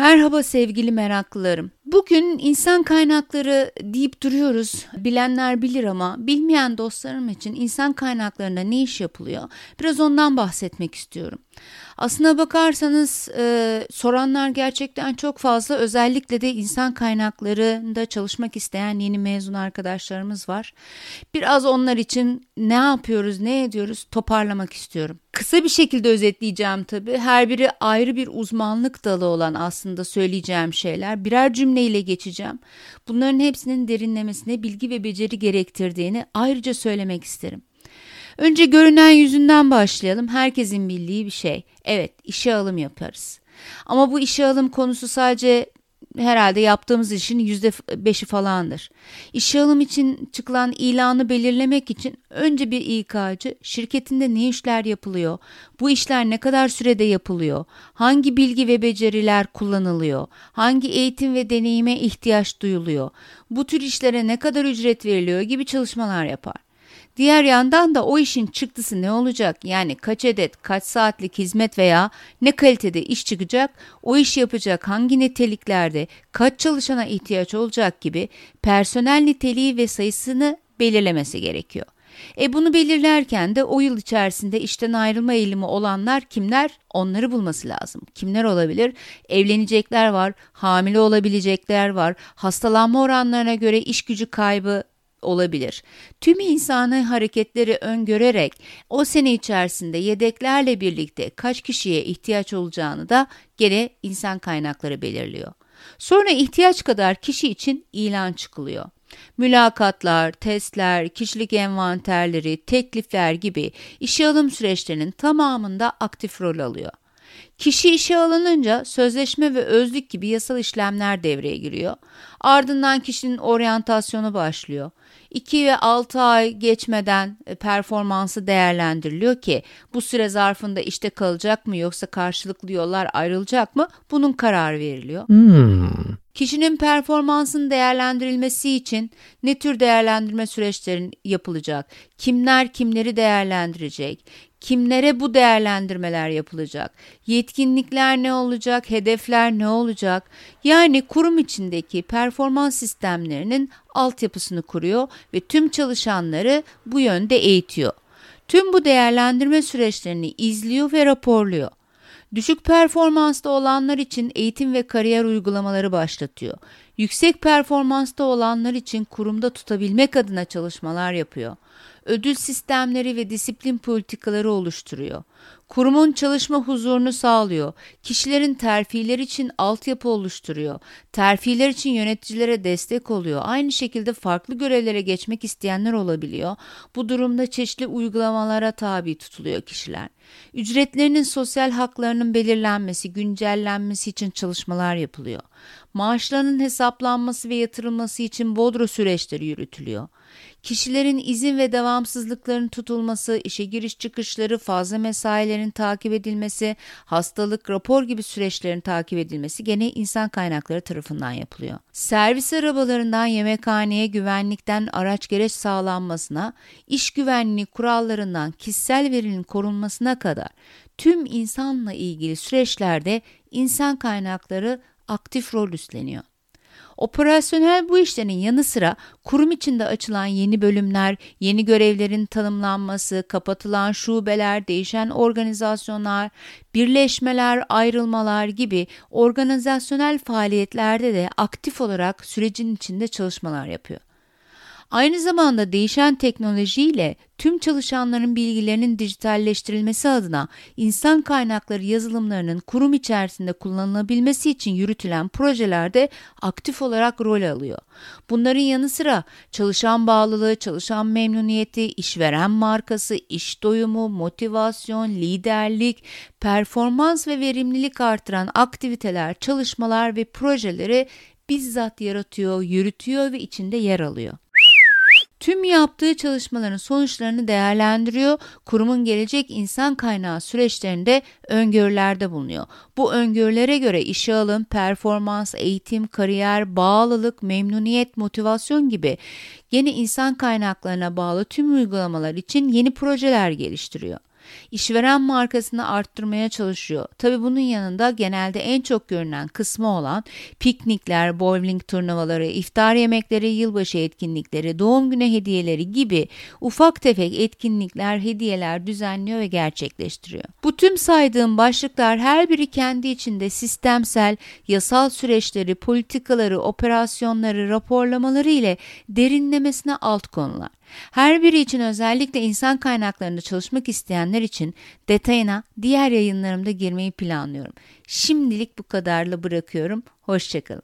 Merhaba sevgili meraklılarım. Bugün insan kaynakları deyip duruyoruz. Bilenler bilir ama bilmeyen dostlarım için insan kaynaklarında ne iş yapılıyor? Biraz ondan bahsetmek istiyorum. Aslına bakarsanız e, soranlar gerçekten çok fazla. Özellikle de insan kaynaklarında çalışmak isteyen yeni mezun arkadaşlarımız var. Biraz onlar için ne yapıyoruz, ne ediyoruz toparlamak istiyorum. Kısa bir şekilde özetleyeceğim tabii. Her biri ayrı bir uzmanlık dalı olan aslında söyleyeceğim şeyler. Birer cümleyle geçeceğim. Bunların hepsinin derinlemesine bilgi ve beceri gerektirdiğini ayrıca söylemek isterim. Önce görünen yüzünden başlayalım. Herkesin bildiği bir şey. Evet, işe alım yaparız. Ama bu işe alım konusu sadece herhalde yaptığımız işin yüzde beşi falandır. İşe alım için çıkılan ilanı belirlemek için önce bir İK'cı şirketinde ne işler yapılıyor, bu işler ne kadar sürede yapılıyor, hangi bilgi ve beceriler kullanılıyor, hangi eğitim ve deneyime ihtiyaç duyuluyor, bu tür işlere ne kadar ücret veriliyor gibi çalışmalar yapar. Diğer yandan da o işin çıktısı ne olacak? Yani kaç adet, kaç saatlik hizmet veya ne kalitede iş çıkacak? O iş yapacak hangi niteliklerde, kaç çalışana ihtiyaç olacak gibi personel niteliği ve sayısını belirlemesi gerekiyor. E bunu belirlerken de o yıl içerisinde işten ayrılma eğilimi olanlar kimler? Onları bulması lazım. Kimler olabilir? Evlenecekler var, hamile olabilecekler var, hastalanma oranlarına göre iş gücü kaybı olabilir. Tüm insani hareketleri öngörerek o sene içerisinde yedeklerle birlikte kaç kişiye ihtiyaç olacağını da gene insan kaynakları belirliyor. Sonra ihtiyaç kadar kişi için ilan çıkılıyor. Mülakatlar, testler, kişilik envanterleri, teklifler gibi işe alım süreçlerinin tamamında aktif rol alıyor. Kişi işe alınınca sözleşme ve özlük gibi yasal işlemler devreye giriyor. Ardından kişinin oryantasyonu başlıyor. 2 ve 6 ay geçmeden e, performansı değerlendiriliyor ki bu süre zarfında işte kalacak mı yoksa karşılıklı yollar ayrılacak mı bunun kararı veriliyor. Hmm. Kişinin performansının değerlendirilmesi için ne tür değerlendirme süreçlerin yapılacak? Kimler kimleri değerlendirecek? Kimlere bu değerlendirmeler yapılacak? Yetkinlikler ne olacak? Hedefler ne olacak? Yani kurum içindeki performans sistemlerinin altyapısını kuruyor ve tüm çalışanları bu yönde eğitiyor. Tüm bu değerlendirme süreçlerini izliyor ve raporluyor. Düşük performansta olanlar için eğitim ve kariyer uygulamaları başlatıyor. Yüksek performansta olanlar için kurumda tutabilmek adına çalışmalar yapıyor ödül sistemleri ve disiplin politikaları oluşturuyor. Kurumun çalışma huzurunu sağlıyor. Kişilerin terfiler için altyapı oluşturuyor. Terfiler için yöneticilere destek oluyor. Aynı şekilde farklı görevlere geçmek isteyenler olabiliyor. Bu durumda çeşitli uygulamalara tabi tutuluyor kişiler. Ücretlerinin sosyal haklarının belirlenmesi, güncellenmesi için çalışmalar yapılıyor. Maaşlarının hesaplanması ve yatırılması için bodro süreçleri yürütülüyor. Kişilerin izin ve devamsızlıkların tutulması, işe giriş çıkışları, fazla mesailerin takip edilmesi, hastalık, rapor gibi süreçlerin takip edilmesi gene insan kaynakları tarafından yapılıyor. Servis arabalarından yemekhaneye, güvenlikten araç gereç sağlanmasına, iş güvenliği kurallarından kişisel verinin korunmasına kadar tüm insanla ilgili süreçlerde insan kaynakları aktif rol üstleniyor. Operasyonel bu işlerin yanı sıra kurum içinde açılan yeni bölümler, yeni görevlerin tanımlanması, kapatılan şubeler, değişen organizasyonlar, birleşmeler, ayrılmalar gibi organizasyonel faaliyetlerde de aktif olarak sürecin içinde çalışmalar yapıyor. Aynı zamanda değişen teknolojiyle tüm çalışanların bilgilerinin dijitalleştirilmesi adına insan kaynakları yazılımlarının kurum içerisinde kullanılabilmesi için yürütülen projelerde aktif olarak rol alıyor. Bunların yanı sıra çalışan bağlılığı, çalışan memnuniyeti, işveren markası, iş doyumu, motivasyon, liderlik, performans ve verimlilik artıran aktiviteler, çalışmalar ve projeleri bizzat yaratıyor, yürütüyor ve içinde yer alıyor. Tüm yaptığı çalışmaların sonuçlarını değerlendiriyor, kurumun gelecek insan kaynağı süreçlerinde öngörülerde bulunuyor. Bu öngörülere göre işe alım, performans, eğitim, kariyer, bağlılık, memnuniyet, motivasyon gibi yeni insan kaynaklarına bağlı tüm uygulamalar için yeni projeler geliştiriyor. İşveren markasını arttırmaya çalışıyor. Tabi bunun yanında genelde en çok görünen kısmı olan piknikler, bowling turnuvaları, iftar yemekleri, yılbaşı etkinlikleri, doğum günü hediyeleri gibi ufak tefek etkinlikler, hediyeler düzenliyor ve gerçekleştiriyor. Bu tüm saydığım başlıklar her biri kendi içinde sistemsel, yasal süreçleri, politikaları, operasyonları, raporlamaları ile derinlemesine alt konular. Her biri için özellikle insan kaynaklarında çalışmak isteyenler için detayına diğer yayınlarımda girmeyi planlıyorum. Şimdilik bu kadarla bırakıyorum. Hoşçakalın.